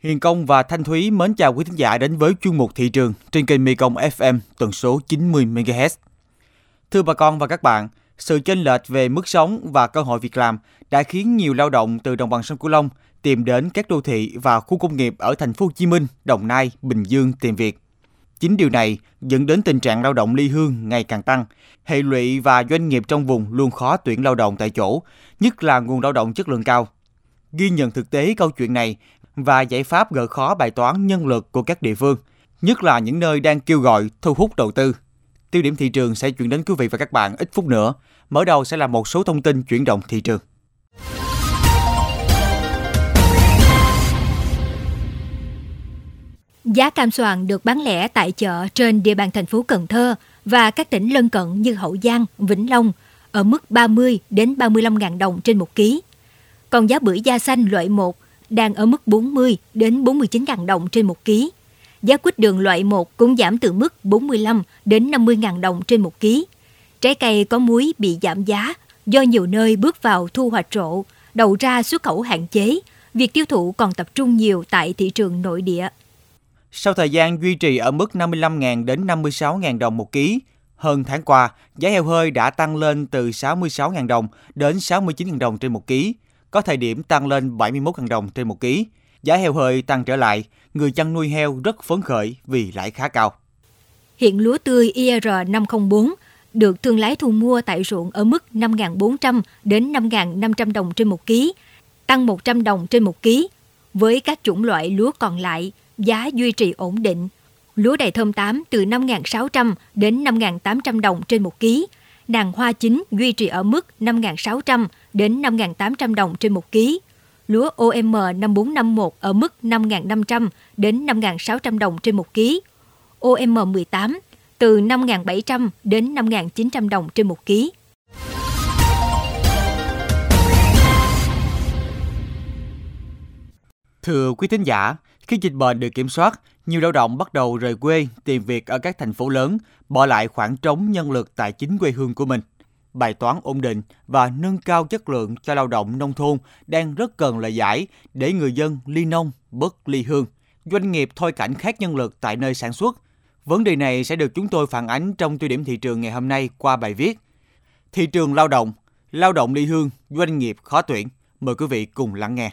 Hiền Công và Thanh Thúy mến chào quý thính giả đến với chuyên mục thị trường trên kênh Mekong FM tần số 90 MHz. Thưa bà con và các bạn, sự chênh lệch về mức sống và cơ hội việc làm đã khiến nhiều lao động từ đồng bằng sông Cửu Long tìm đến các đô thị và khu công nghiệp ở thành phố Hồ Chí Minh, Đồng Nai, Bình Dương tìm việc. Chính điều này dẫn đến tình trạng lao động ly hương ngày càng tăng. Hệ lụy và doanh nghiệp trong vùng luôn khó tuyển lao động tại chỗ, nhất là nguồn lao động chất lượng cao. Ghi nhận thực tế câu chuyện này và giải pháp gỡ khó bài toán nhân lực của các địa phương, nhất là những nơi đang kêu gọi thu hút đầu tư. Tiêu điểm thị trường sẽ chuyển đến quý vị và các bạn ít phút nữa. Mở đầu sẽ là một số thông tin chuyển động thị trường. Giá cam xoàn được bán lẻ tại chợ trên địa bàn thành phố Cần Thơ và các tỉnh lân cận như Hậu Giang, Vĩnh Long ở mức 30 đến 35 000 đồng trên một ký. Còn giá bưởi da xanh loại 1 đang ở mức 40 đến 49 000 đồng trên 1 ký. Giá quýt đường loại 1 cũng giảm từ mức 45 đến 50 000 đồng trên 1 ký. Trái cây có muối bị giảm giá do nhiều nơi bước vào thu hoạch rộ, đầu ra xuất khẩu hạn chế, việc tiêu thụ còn tập trung nhiều tại thị trường nội địa. Sau thời gian duy trì ở mức 55.000 đến 56.000 đồng một ký, hơn tháng qua, giá heo hơi đã tăng lên từ 66.000 đồng đến 69.000 đồng trên một ký, có thời điểm tăng lên 71.000 đồng trên một ký. Giá heo hơi tăng trở lại, người chăn nuôi heo rất phấn khởi vì lãi khá cao. Hiện lúa tươi IR 504 được thương lái thu mua tại ruộng ở mức 5.400 đến 5.500 đồng trên một ký, tăng 100 đồng trên một ký. Với các chủng loại lúa còn lại, giá duy trì ổn định. Lúa đầy thơm 8 từ 5.600 đến 5.800 đồng trên một ký. đàn hoa chính duy trì ở mức 5.600 đến 5.800 đồng trên 1 ký. Lúa OM 5451 ở mức 5.500 đến 5.600 đồng trên 1 ký. OM 18 từ 5.700 đến 5.900 đồng trên 1 ký. Thưa quý thính giả, khi dịch bệnh được kiểm soát, nhiều lao động bắt đầu rời quê tìm việc ở các thành phố lớn, bỏ lại khoảng trống nhân lực tại chính quê hương của mình. Bài toán ổn định và nâng cao chất lượng cho lao động nông thôn đang rất cần lời giải để người dân ly nông bất ly hương. Doanh nghiệp thôi cảnh khác nhân lực tại nơi sản xuất. Vấn đề này sẽ được chúng tôi phản ánh trong tiêu điểm thị trường ngày hôm nay qua bài viết Thị trường lao động, lao động ly hương, doanh nghiệp khó tuyển. Mời quý vị cùng lắng nghe.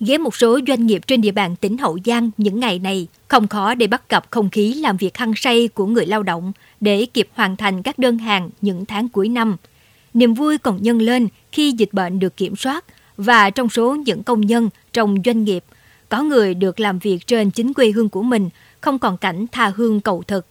Ghé một số doanh nghiệp trên địa bàn tỉnh Hậu Giang những ngày này không khó để bắt gặp không khí làm việc hăng say của người lao động để kịp hoàn thành các đơn hàng những tháng cuối năm. Niềm vui còn nhân lên khi dịch bệnh được kiểm soát và trong số những công nhân trong doanh nghiệp, có người được làm việc trên chính quê hương của mình, không còn cảnh tha hương cầu thực.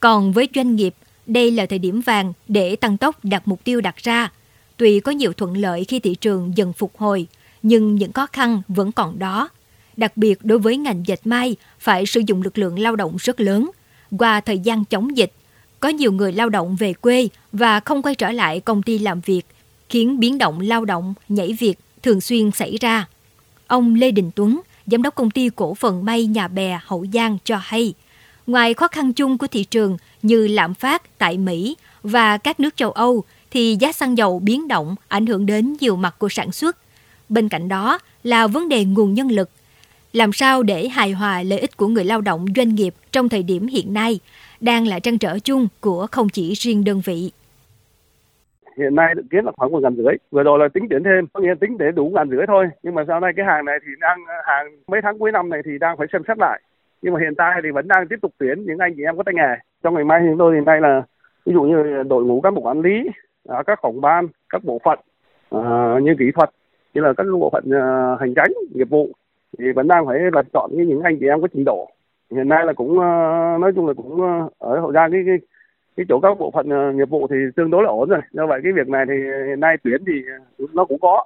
Còn với doanh nghiệp, đây là thời điểm vàng để tăng tốc đạt mục tiêu đặt ra. Tuy có nhiều thuận lợi khi thị trường dần phục hồi, nhưng những khó khăn vẫn còn đó. Đặc biệt đối với ngành dệt may phải sử dụng lực lượng lao động rất lớn. Qua thời gian chống dịch, có nhiều người lao động về quê và không quay trở lại công ty làm việc, khiến biến động lao động, nhảy việc thường xuyên xảy ra. Ông Lê Đình Tuấn, giám đốc công ty cổ phần may nhà bè Hậu Giang cho hay, ngoài khó khăn chung của thị trường như lạm phát tại Mỹ và các nước châu Âu, thì giá xăng dầu biến động ảnh hưởng đến nhiều mặt của sản xuất Bên cạnh đó là vấn đề nguồn nhân lực. Làm sao để hài hòa lợi ích của người lao động doanh nghiệp trong thời điểm hiện nay đang là trăn trở chung của không chỉ riêng đơn vị. Hiện nay dự kiến là khoảng một ngàn rưỡi. Vừa rồi là tính tuyển thêm, có nghĩa tính để đủ ngàn rưỡi thôi. Nhưng mà sau này cái hàng này thì đang hàng mấy tháng cuối năm này thì đang phải xem xét lại. Nhưng mà hiện tại thì vẫn đang tiếp tục tuyển những anh chị em có tay nghề. Trong ngày mai chúng tôi hiện nay là ví dụ như đội ngũ các bộ quản lý, à, các phòng ban, các bộ phận à, như kỹ thuật như là các bộ phận à, hành tránh nghiệp vụ thì vẫn đang phải là chọn những anh chị em có trình độ. Hiện nay là cũng ờ, nói chung là cũng ờ, ở hậu giang cái, cái cái chỗ các bộ phận ờ, nghiệp vụ thì tương đối là ổn rồi. Do vậy cái việc này thì hiện nay tuyển thì nó cũng có.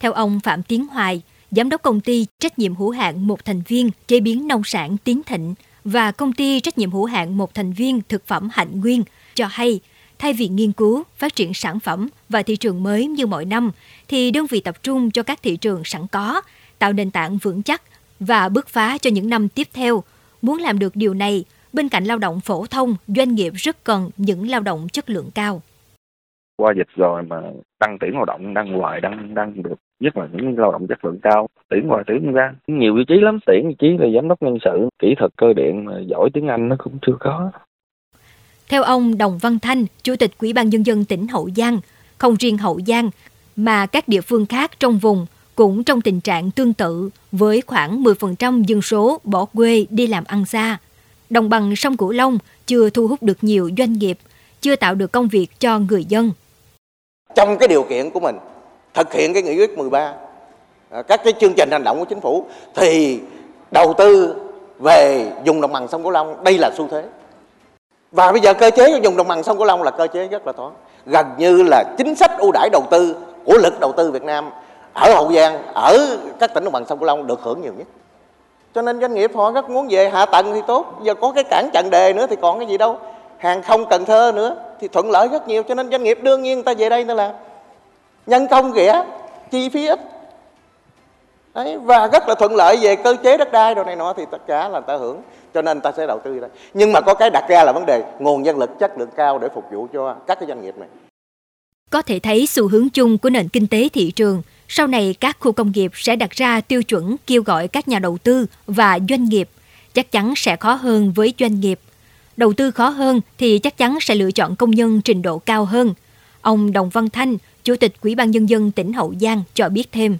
Theo ông Phạm Tiến Hoài giám đốc công ty trách nhiệm hữu hạn một thành viên chế biến nông sản Tiến Thịnh và công ty trách nhiệm hữu hạn một thành viên thực phẩm Hạnh Nguyên cho hay Thay vì nghiên cứu, phát triển sản phẩm và thị trường mới như mọi năm, thì đơn vị tập trung cho các thị trường sẵn có, tạo nền tảng vững chắc và bứt phá cho những năm tiếp theo. Muốn làm được điều này, bên cạnh lao động phổ thông, doanh nghiệp rất cần những lao động chất lượng cao. qua dịch rồi mà tăng tuyển lao động đang hoài đang đang được nhất là những lao động chất lượng cao tuyển ngoài tuyển ra nhiều vị trí lắm tuyển vị trí là giám đốc nhân sự kỹ thuật cơ điện mà giỏi tiếng anh nó cũng chưa có theo ông Đồng Văn Thanh, Chủ tịch Ủy ban Nhân dân tỉnh Hậu Giang, không riêng Hậu Giang mà các địa phương khác trong vùng cũng trong tình trạng tương tự với khoảng 10% dân số bỏ quê đi làm ăn xa. Đồng bằng sông Cửu Long chưa thu hút được nhiều doanh nghiệp, chưa tạo được công việc cho người dân. Trong cái điều kiện của mình, thực hiện cái nghị quyết 13, à, các cái chương trình hành động của chính phủ thì đầu tư về dùng đồng bằng sông Cửu Long đây là xu thế. Và bây giờ cơ chế của dùng đồng bằng sông Cửu Long là cơ chế rất là thoáng. Gần như là chính sách ưu đãi đầu tư của lực đầu tư Việt Nam ở Hậu Giang, ở các tỉnh đồng bằng sông Cửu Long được hưởng nhiều nhất. Cho nên doanh nghiệp họ rất muốn về hạ tầng thì tốt, giờ có cái cảng Trần Đề nữa thì còn cái gì đâu. Hàng không Cần Thơ nữa thì thuận lợi rất nhiều cho nên doanh nghiệp đương nhiên người ta về đây nữa là. Nhân công rẻ, chi phí ít. Đấy, và rất là thuận lợi về cơ chế đất đai đồ này nọ thì tất cả là ta hưởng cho nên ta sẽ đầu tư đây nhưng mà có cái đặt ra là vấn đề nguồn nhân lực chất lượng cao để phục vụ cho các cái doanh nghiệp này có thể thấy xu hướng chung của nền kinh tế thị trường sau này các khu công nghiệp sẽ đặt ra tiêu chuẩn kêu gọi các nhà đầu tư và doanh nghiệp, chắc chắn sẽ khó hơn với doanh nghiệp. Đầu tư khó hơn thì chắc chắn sẽ lựa chọn công nhân trình độ cao hơn. Ông Đồng Văn Thanh, Chủ tịch Ủy ban Nhân dân tỉnh Hậu Giang cho biết thêm.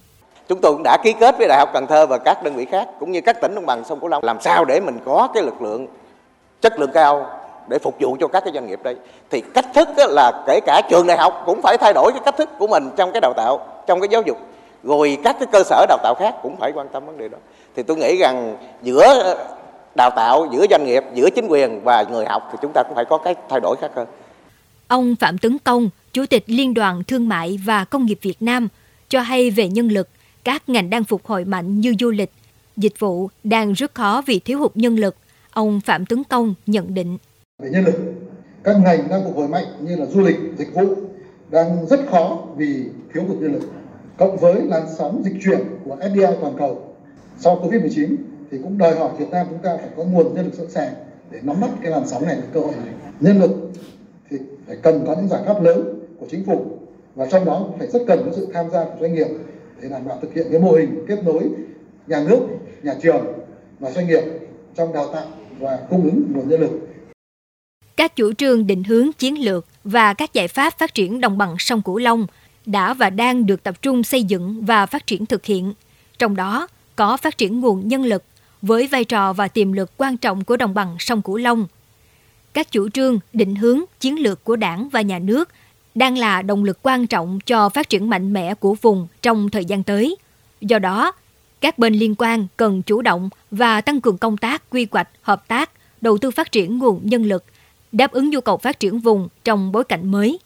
Chúng tôi cũng đã ký kết với Đại học Cần Thơ và các đơn vị khác, cũng như các tỉnh đồng bằng sông Cửu Long, làm sao để mình có cái lực lượng chất lượng cao để phục vụ cho các cái doanh nghiệp đây thì cách thức là kể cả trường đại học cũng phải thay đổi cái cách thức của mình trong cái đào tạo, trong cái giáo dục. Rồi các cái cơ sở đào tạo khác cũng phải quan tâm vấn đề đó. Thì tôi nghĩ rằng giữa đào tạo, giữa doanh nghiệp, giữa chính quyền và người học thì chúng ta cũng phải có cái thay đổi khác hơn. Ông Phạm Tấn Công, chủ tịch Liên đoàn Thương mại và Công nghiệp Việt Nam, cho hay về nhân lực, các ngành đang phục hồi mạnh như du lịch, dịch vụ đang rất khó vì thiếu hụt nhân lực. Ông Phạm Tấn Công nhận định về nhân lực. Các ngành đang phục hồi mạnh như là du lịch dịch vụ đang rất khó vì thiếu hụt nhân lực cộng với làn sóng dịch chuyển của FDI toàn cầu. Sau Covid-19 thì cũng đòi hỏi Việt Nam chúng ta phải có nguồn nhân lực sẵn sàng để nắm bắt cái làn sóng này, cơ hội này. Nhân lực thì phải cần có những giải pháp lớn của chính phủ và trong đó phải rất cần có sự tham gia của doanh nghiệp để đảm bảo thực hiện cái mô hình kết nối nhà nước, nhà trường và doanh nghiệp trong đào tạo và cung ứng nguồn nhân lực các chủ trương định hướng chiến lược và các giải pháp phát triển đồng bằng sông Cửu Long đã và đang được tập trung xây dựng và phát triển thực hiện. Trong đó có phát triển nguồn nhân lực với vai trò và tiềm lực quan trọng của đồng bằng sông Cửu Long. Các chủ trương, định hướng, chiến lược của Đảng và nhà nước đang là động lực quan trọng cho phát triển mạnh mẽ của vùng trong thời gian tới. Do đó, các bên liên quan cần chủ động và tăng cường công tác quy hoạch, hợp tác, đầu tư phát triển nguồn nhân lực đáp ứng nhu cầu phát triển vùng trong bối cảnh mới.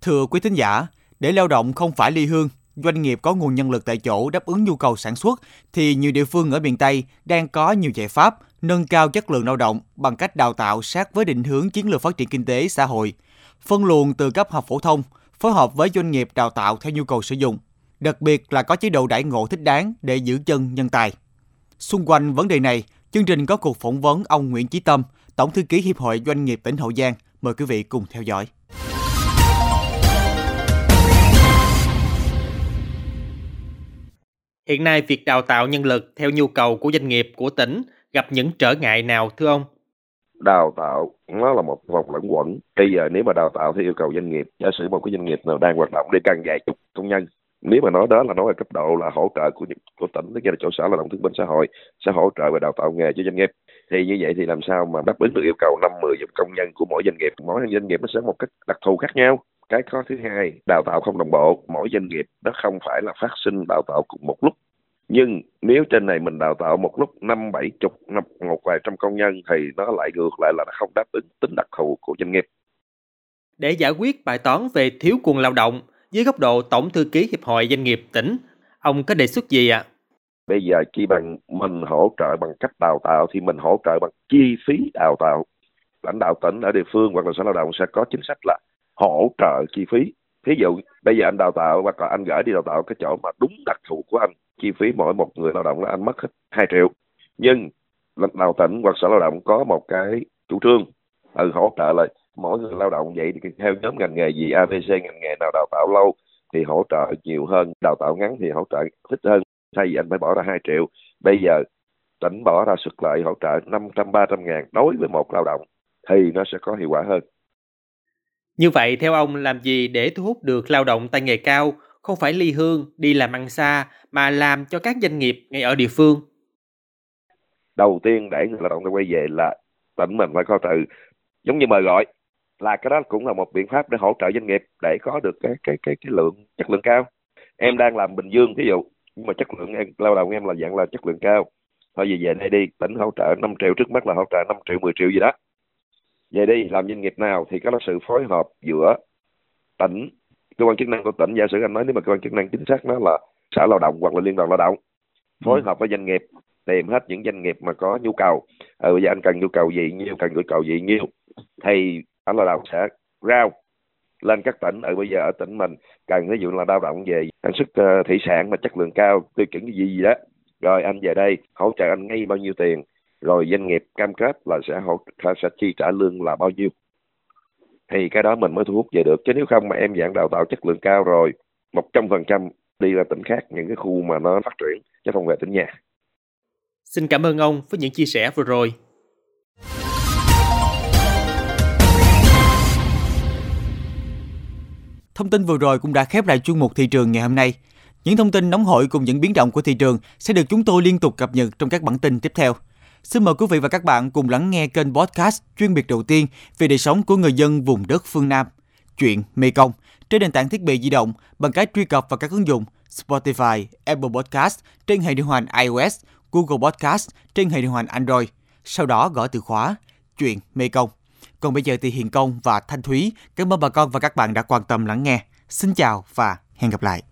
Thưa quý thính giả, để lao động không phải ly hương, doanh nghiệp có nguồn nhân lực tại chỗ đáp ứng nhu cầu sản xuất thì nhiều địa phương ở miền Tây đang có nhiều giải pháp nâng cao chất lượng lao động bằng cách đào tạo sát với định hướng chiến lược phát triển kinh tế xã hội, phân luồng từ cấp học phổ thông, phối hợp với doanh nghiệp đào tạo theo nhu cầu sử dụng, đặc biệt là có chế độ đãi ngộ thích đáng để giữ chân nhân tài. Xung quanh vấn đề này, chương trình có cuộc phỏng vấn ông Nguyễn Chí Tâm, Tổng thư ký Hiệp hội Doanh nghiệp tỉnh Hậu Giang. Mời quý vị cùng theo dõi. Hiện nay, việc đào tạo nhân lực theo nhu cầu của doanh nghiệp của tỉnh gặp những trở ngại nào thưa ông? Đào tạo nó là một vòng lẫn quẩn. Bây giờ nếu mà đào tạo theo yêu cầu doanh nghiệp, giả sử một cái doanh nghiệp nào đang hoạt động đi cần vài chục công nhân nếu mà nói đó là nói về cấp độ là hỗ trợ của của tỉnh, tức là chỗ sở lao động thương binh xã hội, sẽ hỗ trợ về đào tạo nghề cho doanh nghiệp. Thì như vậy thì làm sao mà đáp ứng được yêu cầu năm, mười công nhân của mỗi doanh nghiệp? Mỗi doanh nghiệp nó sẽ một cách đặc thù khác nhau. Cái khó thứ hai, đào tạo không đồng bộ. Mỗi doanh nghiệp nó không phải là phát sinh đào tạo cùng một lúc. Nhưng nếu trên này mình đào tạo một lúc năm, bảy chục, năm, một vài trăm công nhân thì nó lại ngược lại là không đáp ứng tính đặc thù của doanh nghiệp. Để giải quyết bài toán về thiếu nguồn lao động dưới góc độ Tổng Thư ký Hiệp hội Doanh nghiệp tỉnh, ông có đề xuất gì ạ? À? Bây giờ chỉ bằng mình hỗ trợ bằng cách đào tạo thì mình hỗ trợ bằng chi phí đào tạo. Lãnh đạo tỉnh ở địa phương hoặc là sở lao động sẽ có chính sách là hỗ trợ chi phí. Ví dụ bây giờ anh đào tạo hoặc là anh gửi đi đào tạo cái chỗ mà đúng đặc thù của anh, chi phí mỗi một người lao động là anh mất hết 2 triệu. Nhưng lãnh đạo tỉnh hoặc sở lao động có một cái chủ trương ừ hỗ trợ lại mỗi người lao động vậy thì theo nhóm ngành nghề gì ABC ngành nghề nào đào tạo lâu thì hỗ trợ nhiều hơn đào tạo ngắn thì hỗ trợ thích hơn thay vì anh phải bỏ ra 2 triệu bây giờ tỉnh bỏ ra xuất lợi hỗ trợ 500 300 ngàn đối với một lao động thì nó sẽ có hiệu quả hơn. Như vậy theo ông làm gì để thu hút được lao động tay nghề cao, không phải ly hương đi làm ăn xa mà làm cho các doanh nghiệp ngay ở địa phương? Đầu tiên để người lao động quay về là tỉnh mình phải có từ giống như mời gọi là cái đó cũng là một biện pháp để hỗ trợ doanh nghiệp để có được cái cái cái cái lượng chất lượng cao. Em đang làm Bình Dương ví dụ nhưng mà chất lượng em, lao động em là dạng là chất lượng cao. Thôi về về đây đi tỉnh hỗ trợ 5 triệu trước mắt là hỗ trợ 5 triệu 10 triệu gì đó. Về đi làm doanh nghiệp nào thì có sự phối hợp giữa tỉnh cơ quan chức năng của tỉnh. Giả sử anh nói nếu mà cơ quan chức năng chính xác nó là sở lao động hoặc là liên đoàn lao động phối ừ. hợp với doanh nghiệp tìm hết những doanh nghiệp mà có nhu cầu. Ừ, bây giờ anh cần nhu cầu gì nhiêu cần nhu cầu gì nhiêu thì sở là đào sẽ rao lên các tỉnh ở bây giờ ở tỉnh mình. Cần ví dụ là lao động về sản xuất uh, thủy sản mà chất lượng cao tiêu chuẩn gì gì đó. Rồi anh về đây hỗ trợ anh ngay bao nhiêu tiền. Rồi doanh nghiệp cam kết là sẽ hỗ sẽ chi trả lương là bao nhiêu. Thì cái đó mình mới thu hút về được. Chứ nếu không mà em dạng đào tạo chất lượng cao rồi một trăm phần trăm đi ra tỉnh khác những cái khu mà nó phát triển chứ không về tỉnh nhà. Xin cảm ơn ông với những chia sẻ vừa rồi. Thông tin vừa rồi cũng đã khép lại chuyên mục thị trường ngày hôm nay. Những thông tin nóng hổi cùng những biến động của thị trường sẽ được chúng tôi liên tục cập nhật trong các bản tin tiếp theo. Xin mời quý vị và các bạn cùng lắng nghe kênh podcast chuyên biệt đầu tiên về đời sống của người dân vùng đất phương Nam, chuyện Mekong, trên nền tảng thiết bị di động bằng cách truy cập vào các ứng dụng Spotify, Apple Podcast trên hệ điều hành iOS, Google Podcast trên hệ điều hành Android. Sau đó gõ từ khóa chuyện Mekong. Còn bây giờ thì Hiền Công và Thanh Thúy, cảm ơn bà con và các bạn đã quan tâm lắng nghe. Xin chào và hẹn gặp lại.